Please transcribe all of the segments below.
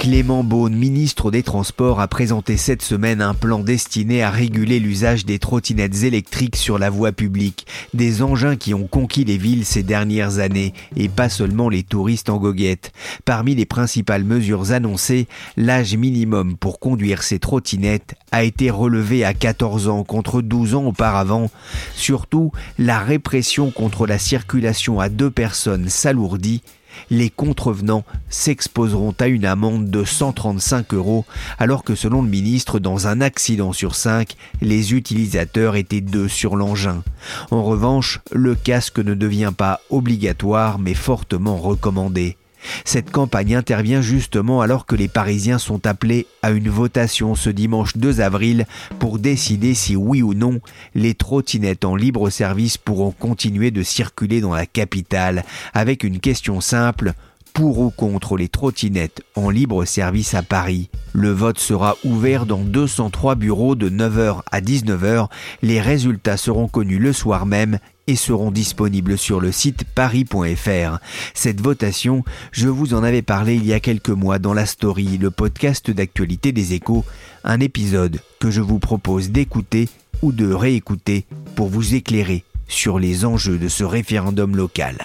Clément Beaune, ministre des Transports, a présenté cette semaine un plan destiné à réguler l'usage des trottinettes électriques sur la voie publique, des engins qui ont conquis les villes ces dernières années, et pas seulement les touristes en goguette. Parmi les principales mesures annoncées, l'âge minimum pour conduire ces trottinettes a été relevé à 14 ans contre 12 ans auparavant. Surtout, la répression contre la circulation à deux personnes s'alourdit les contrevenants s'exposeront à une amende de 135 euros, alors que selon le ministre, dans un accident sur cinq, les utilisateurs étaient deux sur l'engin. En revanche, le casque ne devient pas obligatoire mais fortement recommandé. Cette campagne intervient justement alors que les Parisiens sont appelés à une votation ce dimanche 2 avril pour décider si oui ou non les trottinettes en libre service pourront continuer de circuler dans la capitale avec une question simple pour ou contre les trottinettes en libre service à Paris? Le vote sera ouvert dans 203 bureaux de 9h à 19h. Les résultats seront connus le soir même et seront disponibles sur le site paris.fr. Cette votation, je vous en avais parlé il y a quelques mois dans la story, le podcast d'actualité des échos, un épisode que je vous propose d'écouter ou de réécouter pour vous éclairer sur les enjeux de ce référendum local.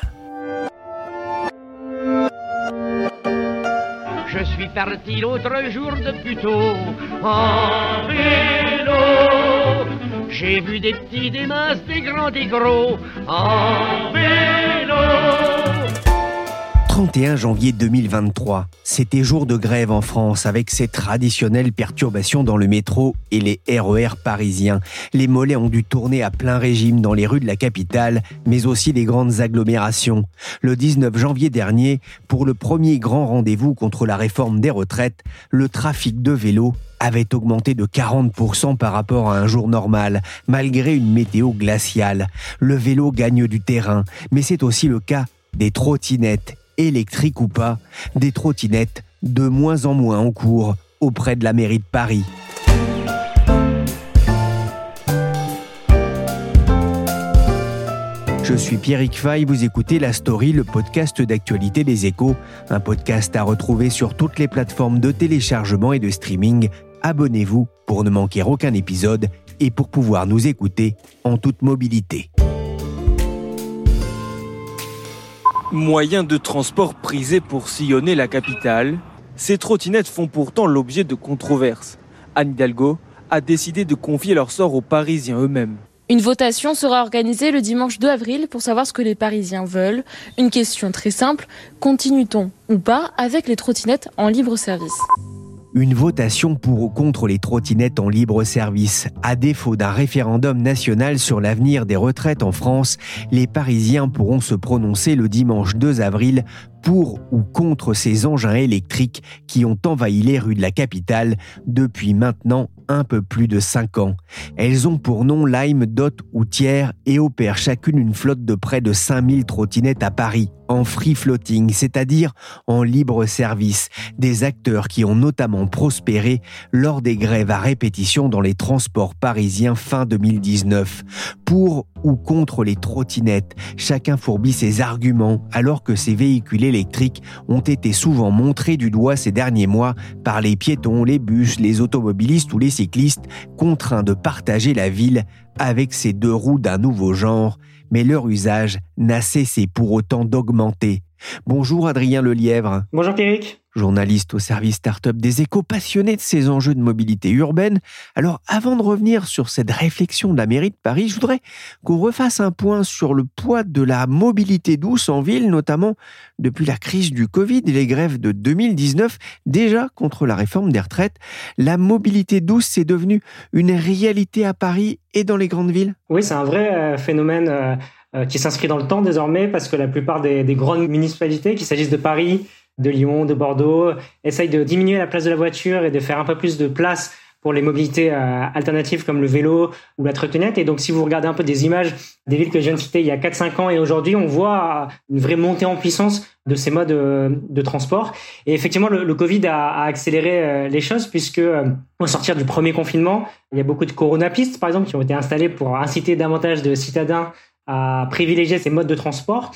Je suis parti l'autre jour de Puteaux en vélo. J'ai vu des petits, des masses, des grands, des gros en vélo. 31 janvier 2023, c'était jour de grève en France avec ses traditionnelles perturbations dans le métro et les RER e parisiens. Les mollets ont dû tourner à plein régime dans les rues de la capitale, mais aussi les grandes agglomérations. Le 19 janvier dernier, pour le premier grand rendez-vous contre la réforme des retraites, le trafic de vélos avait augmenté de 40% par rapport à un jour normal, malgré une météo glaciale. Le vélo gagne du terrain, mais c'est aussi le cas des trottinettes électriques ou pas, des trottinettes de moins en moins en cours auprès de la mairie de Paris. Je suis Pierrick Fay, vous écoutez La Story, le podcast d'actualité des échos, un podcast à retrouver sur toutes les plateformes de téléchargement et de streaming. Abonnez-vous pour ne manquer aucun épisode et pour pouvoir nous écouter en toute mobilité. Moyen de transport prisé pour sillonner la capitale, ces trottinettes font pourtant l'objet de controverses. Anne Hidalgo a décidé de confier leur sort aux Parisiens eux-mêmes. Une votation sera organisée le dimanche 2 avril pour savoir ce que les Parisiens veulent. Une question très simple, continue-t-on ou pas avec les trottinettes en libre service? Une votation pour ou contre les trottinettes en libre service. À défaut d'un référendum national sur l'avenir des retraites en France, les Parisiens pourront se prononcer le dimanche 2 avril pour ou contre ces engins électriques qui ont envahi les rues de la capitale depuis maintenant un peu plus de 5 ans. Elles ont pour nom Lime, Dot ou Tiers et opèrent chacune une flotte de près de 5000 trottinettes à Paris, en free floating, c'est-à-dire en libre service, des acteurs qui ont notamment prospéré lors des grèves à répétition dans les transports parisiens fin 2019. Pour ou contre les trottinettes, chacun fourbit ses arguments alors que ces véhicules ont été souvent montrés du doigt ces derniers mois par les piétons, les bus, les automobilistes ou les cyclistes contraints de partager la ville avec ces deux roues d'un nouveau genre, mais leur usage n'a cessé pour autant d'augmenter. Bonjour Adrien Lelièvre. Bonjour Pierrick journaliste au service start-up des échos, passionné de ces enjeux de mobilité urbaine. Alors, avant de revenir sur cette réflexion de la mairie de Paris, je voudrais qu'on refasse un point sur le poids de la mobilité douce en ville, notamment depuis la crise du Covid et les grèves de 2019, déjà contre la réforme des retraites. La mobilité douce, c'est devenu une réalité à Paris et dans les grandes villes? Oui, c'est un vrai euh, phénomène euh, qui s'inscrit dans le temps désormais parce que la plupart des, des grandes municipalités, qu'il s'agisse de Paris, de Lyon, de Bordeaux, essayent de diminuer la place de la voiture et de faire un peu plus de place pour les mobilités euh, alternatives comme le vélo ou la trottinette. Et donc, si vous regardez un peu des images des villes que je viens de citer il y a 4-5 ans et aujourd'hui, on voit une vraie montée en puissance de ces modes euh, de transport. Et effectivement, le, Covid a, accéléré euh, les choses puisque au sortir du premier confinement, il y a beaucoup de coronapistes, par exemple, qui ont été installées pour inciter davantage de citadins à privilégier ces modes de transport.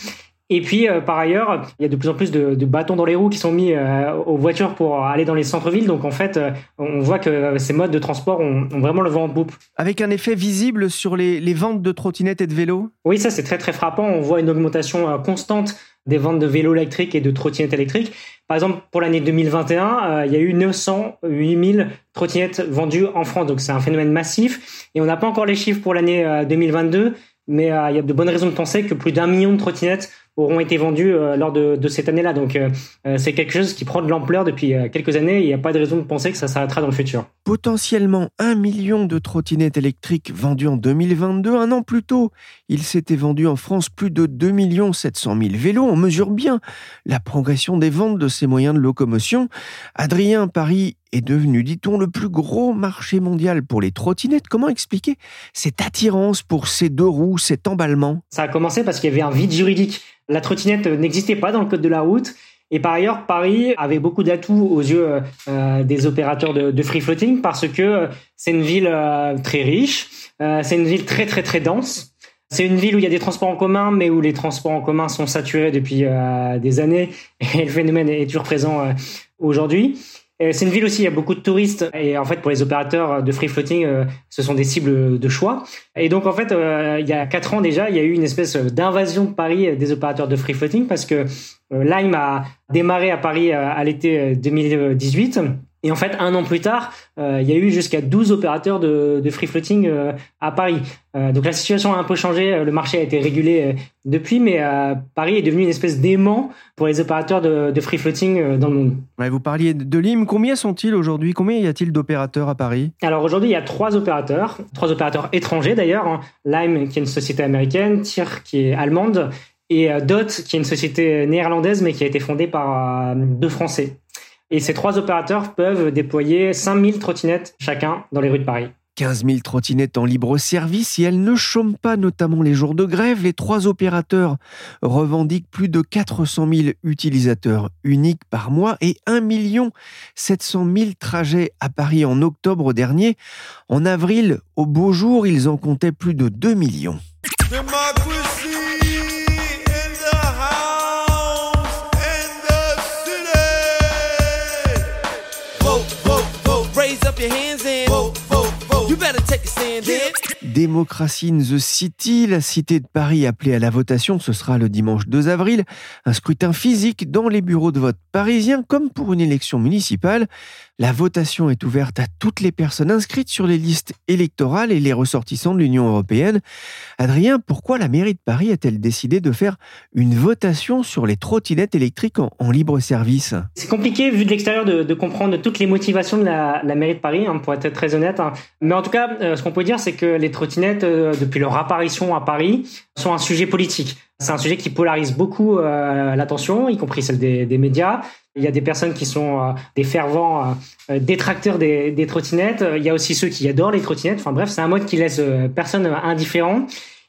Et puis, euh, par ailleurs, il y a de plus en plus de, de, bâtons dans les roues qui sont mis euh, aux voitures pour aller dans les centres-villes. Donc, en fait, euh, on voit que ces modes de transport ont, ont, vraiment le vent en poupe. Avec un effet visible sur les, les ventes de trottinettes et de vélos? Oui, ça, c'est très, très frappant. On voit une augmentation constante des ventes de vélos électriques et de trottinettes électriques. Par exemple, pour l'année 2021, il y a eu 908 000 trottinettes vendues en France. Donc, c'est un phénomène massif. Et on n'a pas encore les chiffres pour l'année 2022 mais il y a de bonnes raisons de penser que plus d'un million de trottinettes auront été vendus euh, lors de, de cette année-là. Donc euh, euh, c'est quelque chose qui prend de l'ampleur depuis quelques années. Il n'y a pas de raison de penser que ça s'arrêtera dans le futur. Potentiellement un million de trottinettes électriques vendues en 2022. Un an plus tôt, il s'était vendu en France plus de 2 700 000 vélos. On mesure bien la progression des ventes de ces moyens de locomotion. Adrien, Paris est devenu, dit-on, le plus gros marché mondial pour les trottinettes. Comment expliquer cette attirance pour ces deux roues, cet emballement? Ça a commencé parce qu'il y avait un vide juridique la trottinette n'existait pas dans le code de la route. Et par ailleurs, Paris avait beaucoup d'atouts aux yeux euh, des opérateurs de, free floating parce que euh, c'est une ville euh, très riche, c'est une ville très très très dense. C'est une ville où il y a des transports en commun, mais où les transports en commun sont saturés depuis des années et le phénomène est toujours présent aujourd'hui. C'est une ville aussi, il y a beaucoup de touristes et en fait pour les opérateurs de free floating, euh, ce sont des cibles de choix. Et donc en fait, euh, il y a quatre ans déjà, il y a eu une espèce d'invasion de Paris des opérateurs de free floating parce que euh, Lime a démarré à Paris à l'été 2018 et en fait, un an plus tard, euh, il y a eu jusqu'à 12 opérateurs de, de free floating euh, à Paris. Euh, donc la situation a un peu changé, le marché a été régulé depuis, mais Paris est devenu une espèce d'aimant pour les opérateurs de, de free floating dans le monde. Ouais, vous parliez de Lim, combien sont-ils aujourd'hui? Combien y a-t-il d'opérateurs à Paris? Alors aujourd'hui, il y a trois opérateurs, trois opérateurs étrangers d'ailleurs. Hein. Lime, qui est une société américaine, TIR, qui est allemande, et Dot, qui est une société néerlandaise, mais qui a été fondée par deux Français. Et ces trois opérateurs peuvent déployer 5000 trottinettes chacun dans les rues de Paris. 15 000 trottinettes en libre service et elles ne chôment pas, notamment les jours de grève. Les trois opérateurs revendiquent plus de 400 000 utilisateurs uniques par mois et 1 700 000 trajets à Paris en octobre dernier. En avril, au beau jour, ils en comptaient plus de 2 millions. and it. Démocratie in the City, la cité de Paris appelée à la votation, ce sera le dimanche 2 avril. Un scrutin physique dans les bureaux de vote parisiens, comme pour une élection municipale. La votation est ouverte à toutes les personnes inscrites sur les listes électorales et les ressortissants de l'Union européenne. Adrien, pourquoi la mairie de Paris a-t-elle décidé de faire une votation sur les trottinettes électriques en, libre service? C'est compliqué vu de l'extérieur de, comprendre toutes les motivations de la, mairie de Paris, hein, pour être très honnête. Hein. Mais en tout cas, euh, ce qu'on peut dire, c'est que les trottinettes, euh, depuis leur apparition à Paris, sont un sujet politique. C'est un sujet qui polarise beaucoup euh, l'attention, y compris celle des médias. Il y a des personnes qui sont euh, des fervents détracteurs des, trottinettes. Il y a aussi ceux qui adorent les trottinettes. Enfin bref, c'est un mode qui laisse personne indifférent.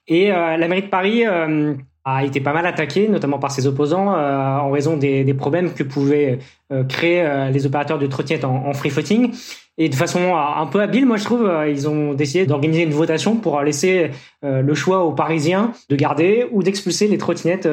Et la mairie de Paris a été pas mal attaquée, notamment par ses opposants, en raison des, des, problèmes que pouvaient créer les opérateurs de trottinettes en, en free floating. Et de façon un peu habile, moi je trouve, ils ont décidé d'organiser une votation pour laisser le choix aux Parisiens de garder ou d'expulser les trottinettes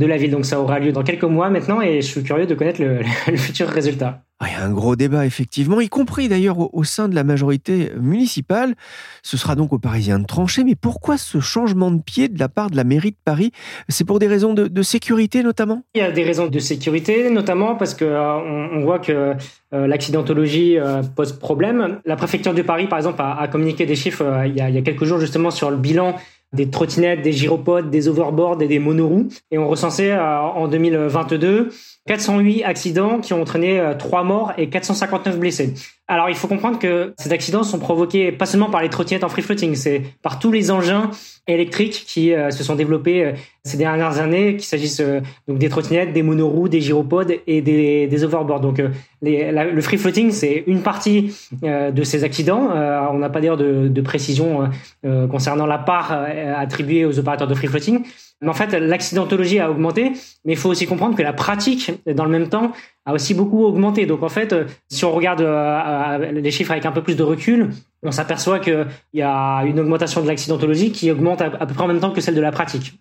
de la ville. Donc ça aura lieu dans quelques mois maintenant et je suis curieux de connaître le, futur résultat. Ah, il y a un gros débat, effectivement, y compris d'ailleurs au, sein de la majorité municipale. Ce sera donc aux Parisiens de trancher. Mais pourquoi ce changement de pied de la part de la mairie de Paris? C'est pour des raisons de, sécurité, notamment? Il y a des raisons de sécurité, notamment parce que euh, on, voit que euh, l'accidentologie euh, pose problème. La préfecture de Paris, par exemple, a, communiqué des chiffres il y, a, il, y a, quelques jours justement sur le bilan des trottinettes, des gyropodes, des overboards et des monoroues. Et on recensait euh, en 2022 408 accidents qui ont entraîné 3 euh, morts et 459 blessés. Alors, il faut comprendre que ces accidents sont provoqués pas seulement par les trottinettes en free floating, c'est par tous les engins électriques qui euh, se sont développés euh, ces dernières années, qu'il s'agisse euh, donc des trottinettes, des monoroues, des gyropodes et des, overboards. Donc, le free floating, c'est une partie de ces accidents. on n'a pas d'ailleurs de, de, précision concernant la part attribuée aux opérateurs de free floating. En fait, l'accidentologie a augmenté, mais il faut aussi comprendre que la pratique, dans le même temps, a aussi beaucoup augmenté. Donc en fait, si on regarde les chiffres avec un peu plus de recul, on s'aperçoit qu'il y a une augmentation de l'accidentologie qui augmente à peu près en même temps que celle de la pratique.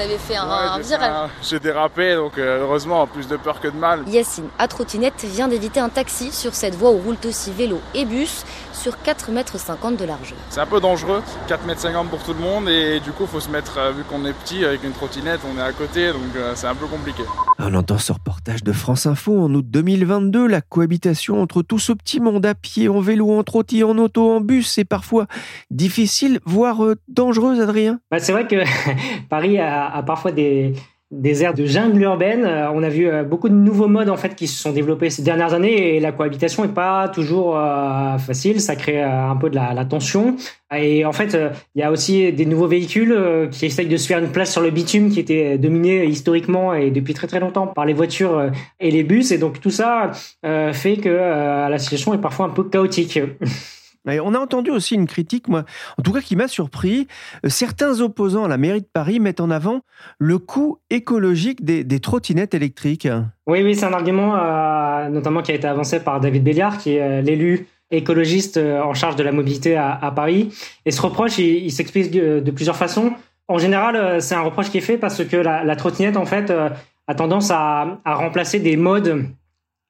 Vous avez fait un, virage. J'ai dérapé, donc euh, heureusement, plus de peur que de mal. Yacine, à trottinette, vient d'éviter un taxi sur cette voie où roulent aussi vélo et bus sur 4,50 m de largeur. C'est un peu dangereux, 4,50 m pour tout le monde et du coup il faut se mettre, euh, vu qu'on est petit avec une trottinette, on est à côté donc euh, c'est un peu compliqué. On entend ce reportage de France Info en août 2022, la cohabitation entre tout ce petit monde à pied, en vélo, en trottinette, en auto, en bus, c'est parfois difficile, voire euh, dangereuse, Adrien bah, C'est vrai que Paris a parfois des, des aires de jungle urbaine. Euh, on a vu euh, beaucoup de nouveaux modes en fait qui se sont développés ces dernières années et la cohabitation est pas toujours euh, facile. Ça crée un peu de la, tension. Et en fait, il y a aussi des nouveaux véhicules qui essayent de se faire une place sur le bitume qui était dominé historiquement et depuis très très longtemps par les voitures et les bus. Et donc tout ça fait que la situation est parfois un peu chaotique. on a entendu aussi une critique, moi, en tout cas qui m'a surpris. Euh, certains opposants à la mairie de Paris mettent en avant le coût écologique des, trottinettes électriques. Oui, oui, c'est un argument euh, notamment qui a été avancé par David Béliard, qui est euh, l'élu écologiste en charge de la mobilité à, Paris. Et ce reproche, il, s'explique de plusieurs façons. En général, c'est un reproche qui est fait parce que la, trottinette, en fait, a tendance à, à remplacer des modes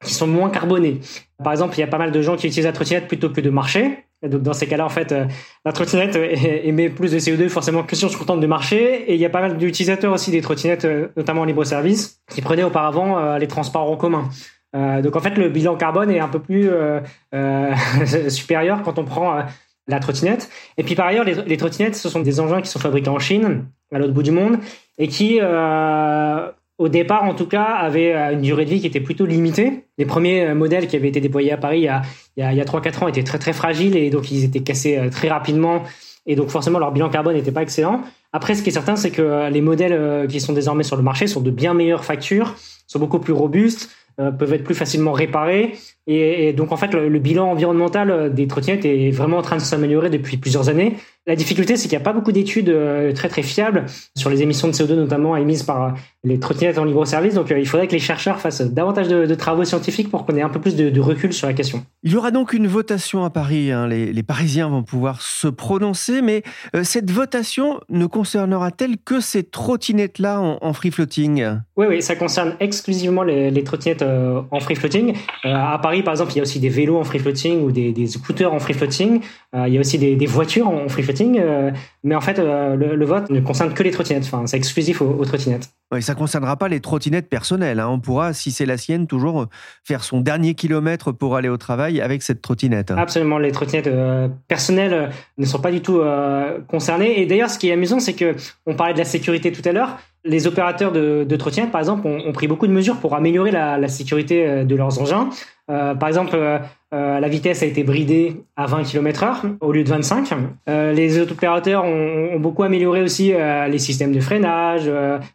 qui sont moins carbonés. Par exemple, il y a pas mal de gens qui utilisent la trottinette plutôt que de marcher. Donc dans ces cas-là, en fait, euh, la trottinette émet plus de CO2 forcément que si on se contente de marcher. Et il y a pas mal d'utilisateurs aussi des trottinettes, euh, notamment en libre-service, qui prenaient auparavant euh, les transports en commun. donc en fait, le bilan carbone est un peu plus supérieur quand on prend la trottinette. Et puis par ailleurs, les, les, trottinettes, ce sont des engins qui sont fabriqués en Chine, à l'autre bout du monde, et qui au départ, en tout cas, avait euh, une durée de vie qui était plutôt limitée. Les premiers euh, modèles qui avaient été déployés à Paris il y a, il y a, 3-4 ans étaient très très fragiles et donc ils étaient cassés euh, très rapidement et donc forcément leur bilan carbone n'était pas excellent. Après, ce qui est certain, c'est que les modèles qui sont désormais sur le marché sont de bien meilleures factures, sont beaucoup plus robustes, peuvent être plus facilement réparés et, donc en fait le, bilan environnemental des trottinettes est vraiment en train de s'améliorer depuis plusieurs années. La difficulté, c'est qu'il n'y a pas beaucoup d'études euh, très très fiables sur les émissions de CO2, notamment émises par euh, les trottinettes en libre service. Donc, euh, il faudrait que les chercheurs fassent davantage de, travaux scientifiques pour qu'on ait un peu plus de, recul sur la question. Il y aura donc une votation à Paris. Hein. Les, Parisiens vont pouvoir se prononcer, mais cette votation ne concernera-t-elle que ces trottinettes-là en, free floating Oui, oui, ça concerne exclusivement les, trottinettes en free floating. à Paris, par exemple, il y a aussi des vélos en free floating ou des, scooters en free floating. il y a aussi des, des voitures en free floating euh, mais en fait, euh, le, vote ne concerne que les trottinettes. Enfin, c'est exclusif aux, trottinettes. Oui, ça concernera pas les trottinettes personnelles. Hein. On pourra, si c'est la sienne, toujours faire son dernier kilomètre pour aller au travail avec cette trottinette. Absolument, les trottinettes euh, personnelles ne sont pas du tout concernées. Et d'ailleurs, ce qui est amusant, c'est que on parlait de la sécurité tout à l'heure. Les opérateurs de, trottinettes, par exemple, ont, pris beaucoup de mesures pour améliorer la, sécurité de leurs engins. Euh, par exemple, euh, euh, la vitesse a été bridée à 20 km/h au lieu de 25. les opérateurs ont, beaucoup amélioré aussi les systèmes de freinage,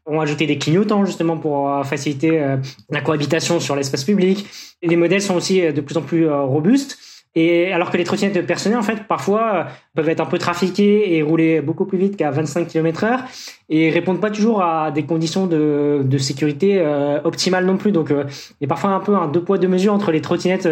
ont ajouté des clignotants justement pour faciliter la cohabitation sur l'espace public. les modèles sont aussi de plus en plus robustes. Et alors que les trottinettes personnelles, en fait, parfois peuvent être un peu trafiquées et rouler beaucoup plus vite qu'à 25 km/h et répondent pas toujours à des conditions de, de sécurité euh, optimales non plus. Donc, euh, il y a parfois un peu un deux poids deux mesures entre les trottinettes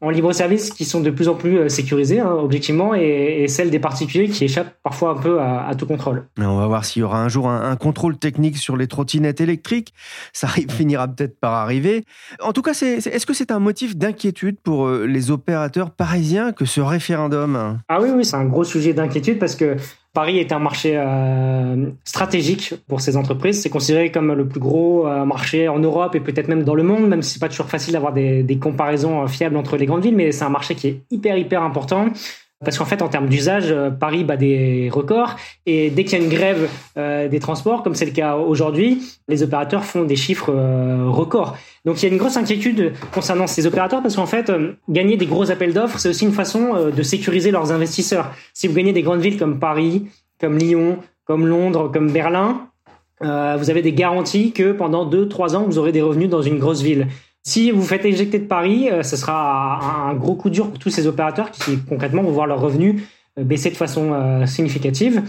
en libre service qui sont de plus en plus euh, sécurisées hein, objectivement et, et, celles des particuliers qui échappent parfois un peu à, à tout contrôle. On va voir s'il y aura un jour un, un, contrôle technique sur les trottinettes électriques. Ça finira peut-être par arriver. En tout cas, est-ce que c'est un motif d'inquiétude pour les opérateurs parisiens que ce référendum? Ah oui, oui, c'est un gros sujet d'inquiétude parce que Paris est un marché euh, stratégique pour ces entreprises. C'est considéré comme le plus gros euh, marché en Europe et peut-être même dans le monde, même si c'est pas toujours facile d'avoir des, comparaisons euh, fiables entre les grandes villes, mais c'est un marché qui est hyper hyper important. Parce qu'en fait, en termes d'usage, Paris bat des records. Et dès qu'il y a une grève des transports, comme c'est le cas aujourd'hui, les opérateurs font des chiffres records. Donc il y a une grosse inquiétude concernant ces opérateurs parce qu'en fait, gagner des gros appels d'offres, c'est aussi une façon de sécuriser leurs investisseurs. Si vous gagnez des grandes villes comme Paris, comme Lyon, comme Londres, comme Berlin, euh, vous avez des garanties que pendant 2-3 ans, vous aurez des revenus dans une grosse ville. Si vous faites éjecter de Paris, euh, ce sera un, gros coup dur pour tous ces opérateurs qui concrètement vont voir leurs revenus euh, baisser de façon significative.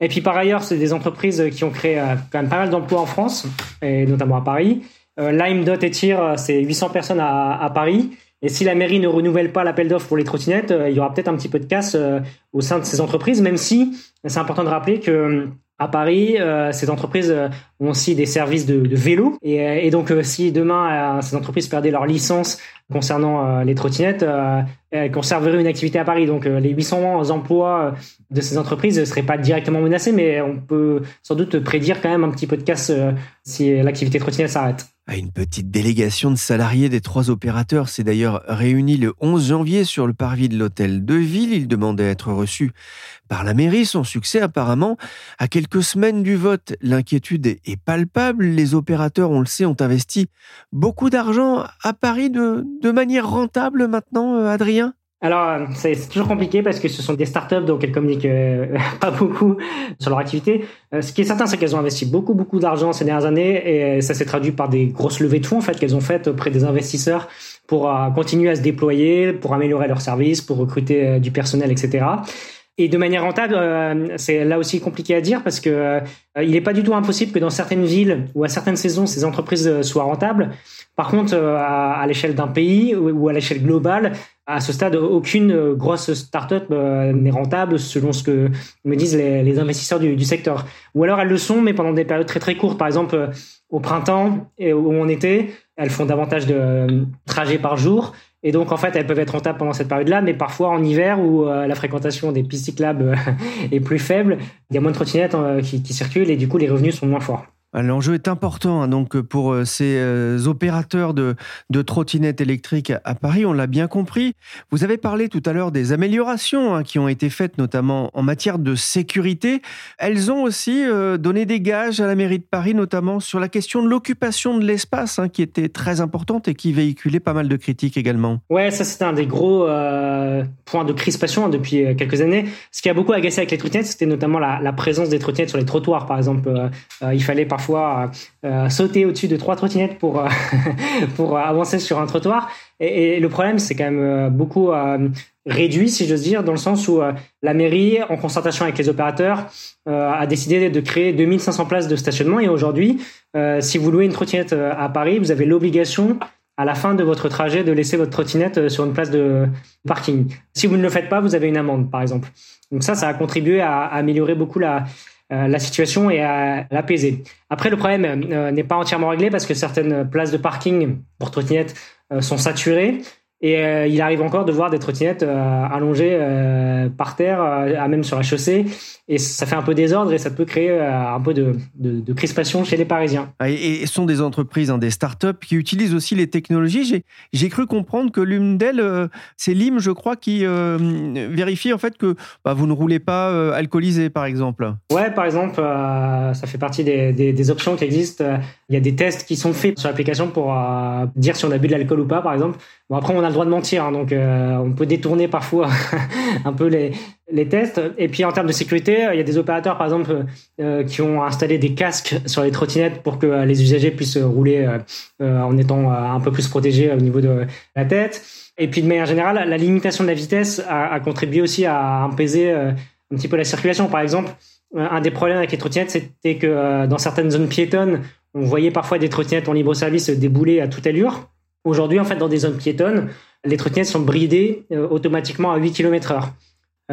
Et puis par ailleurs, c'est des entreprises qui ont créé quand même pas mal d'emplois en France, et notamment à Paris. Lime, Dot et Tir, c'est 800 personnes à, à, Paris. Et si la mairie ne renouvelle pas l'appel d'offres pour les trottinettes, il y aura peut-être un petit peu de casse au sein de ces entreprises, même si c'est important de rappeler que à Paris, euh, ces entreprises euh, ont aussi des services de, de vélo. Et, euh, et donc, si demain, ces entreprises perdaient leur licence concernant les trottinettes, elles conserveraient une activité à Paris. Donc, les 800 emplois de ces entreprises ne seraient pas directement menacés, mais on peut sans doute prédire quand même un petit peu de casse si l'activité trottinette s'arrête. Une petite délégation de salariés des trois opérateurs s'est d'ailleurs réunie le 11 janvier sur le parvis de l'hôtel de ville. Ils demandaient à être reçus par la mairie. Son succès apparemment à quelques semaines du vote. L'inquiétude est palpable. Les opérateurs, on le sait, ont investi beaucoup d'argent à Paris de, manière rentable maintenant, euh, Adrien alors, c'est toujours compliqué parce que ce sont des startups, donc elles communiquent euh, pas beaucoup sur leur activité. Euh, ce qui est certain, c'est qu'elles ont investi beaucoup, beaucoup d'argent ces dernières années et ça s'est traduit par des grosses levées de fonds en fait qu'elles ont faites auprès des investisseurs pour euh, continuer à se déployer, pour améliorer leurs services, pour recruter du personnel, etc. Et de manière rentable, c'est là aussi compliqué à dire parce que il n'est pas du tout impossible que dans certaines villes ou à certaines saisons, ces entreprises soient rentables. Par contre, à, l'échelle d'un pays ou à l'échelle globale, à ce stade, aucune grosse start-up euh, n'est rentable selon ce que me disent les, investisseurs du, secteur. Ou alors elles le sont, mais pendant des périodes très très courtes. Par exemple, euh, au printemps et où en été, elles font davantage de euh, trajets par jour. Et donc, en fait, elles peuvent être rentables pendant cette période-là, mais parfois en hiver où la fréquentation des pistes cyclables est plus faible, il y a moins de trottinettes qui circulent et du coup, les revenus sont moins forts. L'enjeu est important hein, donc pour euh, ces euh, opérateurs de, de trottinettes électriques à Paris, on l'a bien compris. Vous avez parlé tout à l'heure des améliorations hein, qui ont été faites notamment en matière de sécurité. Elles ont aussi euh, donné des gages à la mairie de Paris, notamment sur la question de l'occupation de l'espace, hein, qui était très importante et qui véhiculait pas mal de critiques également. Ouais, ça c'était un des gros points de crispation depuis quelques années. Ce qui a beaucoup agacé avec les trottinettes, c'était notamment la, la, présence des trottinettes sur les trottoirs, par exemple. il fallait parfois euh, sauter au-dessus de trois trottinettes pour euh, pour avancer sur un trottoir. Et, le problème, c'est quand même euh, beaucoup réduit, si j'ose dire, dans le sens où la mairie, en concertation avec les opérateurs, a décidé de créer 2500 places de stationnement. Et aujourd'hui, si vous louez une trottinette à Paris, vous avez l'obligation à la fin de votre trajet de laisser votre trottinette sur une place de parking. Si vous ne le faites pas, vous avez une amende, par exemple. Donc ça, ça a contribué à améliorer beaucoup la, la situation et à l'apaiser. Après, le problème euh, n'est pas entièrement réglé parce que certaines places de parking pour trottinettes euh, sont saturées. Et euh, il arrive encore de voir des trottinettes euh, allongées euh, par terre, à même sur la chaussée. Et ça fait un peu désordre et ça peut créer un peu de, de, de, crispation chez les Parisiens. Ah, et, ce sont des entreprises, hein, des startups qui utilisent aussi les technologies. J'ai cru comprendre que l'une d'elles, c'est LIM, je crois, qui vérifie en fait que bah, vous ne roulez pas alcoolisé, par exemple. Ouais, par exemple, ça fait partie des, des, des, options qui existent. Il y a des tests qui sont faits sur l'application pour dire si on a bu de l'alcool ou pas, par exemple. Bon, après, on a le droit de mentir, hein, donc euh, on peut détourner parfois un peu les, tests. Et puis en termes de sécurité, il y a des opérateurs, par exemple, euh, qui ont installé des casques sur les trottinettes pour que les usagers puissent rouler euh, en étant un peu plus protégés au niveau de la tête. Et puis de manière générale, la limitation de la vitesse a, a contribué aussi à apaiser un petit peu la circulation. Par exemple, un des problèmes avec les trottinettes, c'était que dans certaines zones piétonnes, on voyait parfois des trottinettes en libre service débouler à toute allure. Aujourd'hui, en fait, dans des zones piétonnes, les trottinettes sont bridées euh, automatiquement à 8 km h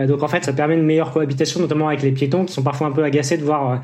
donc, en fait, ça permet une meilleure cohabitation, notamment avec les piétons qui sont parfois un peu agacés de voir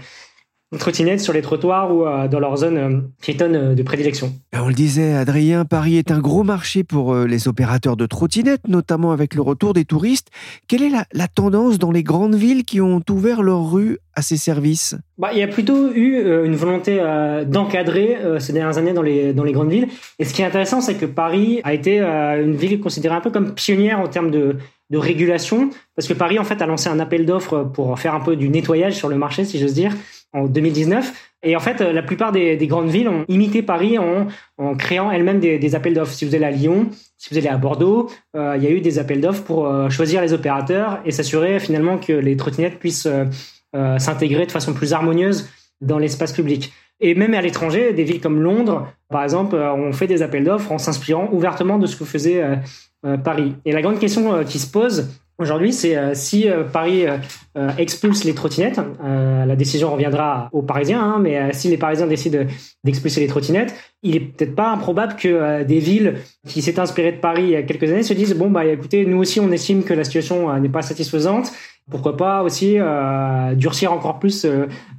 trottinettes sur les trottoirs ou dans leur zone piétonne de prédilection. On le disait, Adrien, Paris est un gros marché pour les opérateurs de trottinettes, notamment avec le retour des touristes. Quelle est la, la tendance dans les grandes villes qui ont ouvert leurs rues à ces services? Bah, Il y a plutôt eu une volonté d'encadrer ces dernières années dans les, dans les grandes villes. Et ce qui est intéressant, c'est que Paris a été une ville considérée un peu comme pionnière en termes de, de régulation, parce que Paris en fait a lancé un appel d'offres pour faire un peu du nettoyage sur le marché, si j'ose dire, en 2019. Et en fait, la plupart des, grandes villes ont imité Paris en, créant elles-mêmes des, appels d'offres. Si vous allez à Lyon, si vous allez à Bordeaux, euh, il y a eu des appels d'offres pour euh, choisir les opérateurs et s'assurer finalement que les trottinettes puissent euh, s'intégrer de façon plus harmonieuse dans l'espace public. Et même à l'étranger, des villes comme Londres, par exemple, ont fait des appels d'offres en s'inspirant ouvertement de ce que faisait euh, Paris. Et la grande question euh, qui se pose aujourd'hui, c'est euh, si Paris expulse les trottinettes, la décision reviendra aux Parisiens, hein, mais si les Parisiens décident d'expulser les trottinettes, il est peut-être pas improbable que des villes qui s'étaient inspirées de Paris il y a quelques années se disent bon bah écoutez, nous aussi on estime que la situation n'est pas satisfaisante. Pourquoi pas aussi durcir encore plus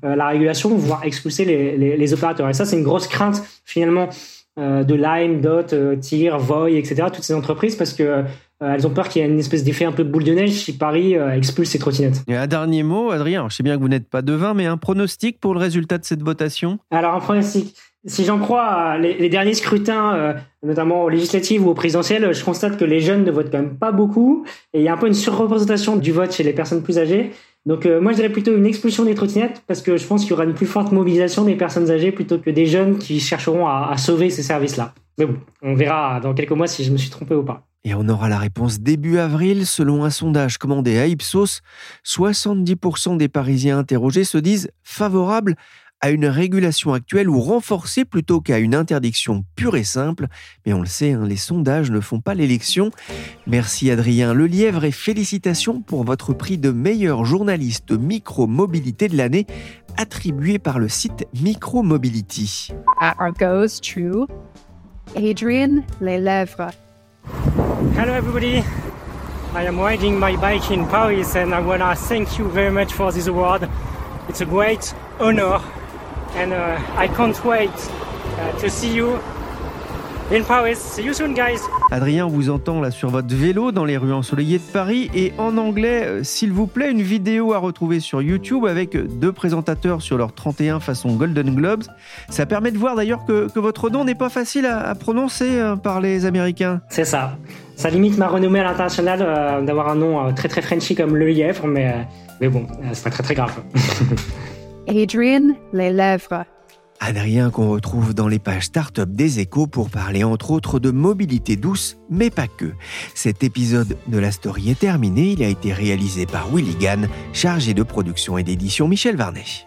la régulation, voire expulser les, les, les opérateurs. Et ça, c'est une grosse crainte finalement euh, de Lime, Dot, euh, TIR, Voy, etc. Toutes ces entreprises parce que euh, elles ont peur qu'il y ait une espèce d'effet un peu boule de neige si Paris expulse ses trottinettes. Et un dernier mot, Adrien. Je sais bien que vous n'êtes pas devin, mais un pronostic pour le résultat de cette votation? Alors un pronostic. Si j'en crois les, derniers scrutins, notamment aux législatives ou aux présidentielles, je constate que les jeunes ne votent quand même pas beaucoup et il y a un peu une surreprésentation du vote chez les personnes plus âgées. Donc euh, moi je dirais plutôt une expulsion des trottinettes parce que je pense qu'il y aura une plus forte mobilisation des personnes âgées plutôt que des jeunes qui chercheront à, sauver ces services-là. Mais bon, on verra dans quelques mois si je me suis trompé ou pas. Et on aura la réponse début avril selon un sondage commandé à Ipsos. 70% des Parisiens interrogés se disent favorables à une régulation actuelle ou renforcée plutôt qu'à une interdiction pure et simple. Mais on le sait, hein, les sondages ne font pas l'élection. Merci Adrien Lelièvre et félicitations pour votre prix de meilleur journaliste micro-mobilité de l'année attribué par le site Micromobility. Our goes Lelièvre. Hello everybody. I am riding my bike in Paris and I want to thank you very much for this award. It's a great honor and uh, I can't wait uh, to see you in Paris. See you soon, guys. Adrien, on vous entend là sur votre vélo dans les rues ensoleillées de Paris et en anglais, euh, s'il vous plaît, une vidéo à retrouver sur YouTube avec deux présentateurs sur leur 31 façon Golden Globes. Ça permet de voir d'ailleurs que, que votre nom n'est pas facile à, prononcer hein, par les Américains. C'est ça. Ça limite ma renommée à l'international euh, d'avoir un nom euh, très très Frenchy comme le Lièvre, mais, mais bon, c'est pas très très grave. Adrian Les Lèvres. Adrien qu'on retrouve dans les pages start-up des échos pour parler entre autres de mobilité douce, mais pas que. Cet épisode de la story est terminé, il a été réalisé par Willy Gann, chargé de production et d'édition Michel Varnet.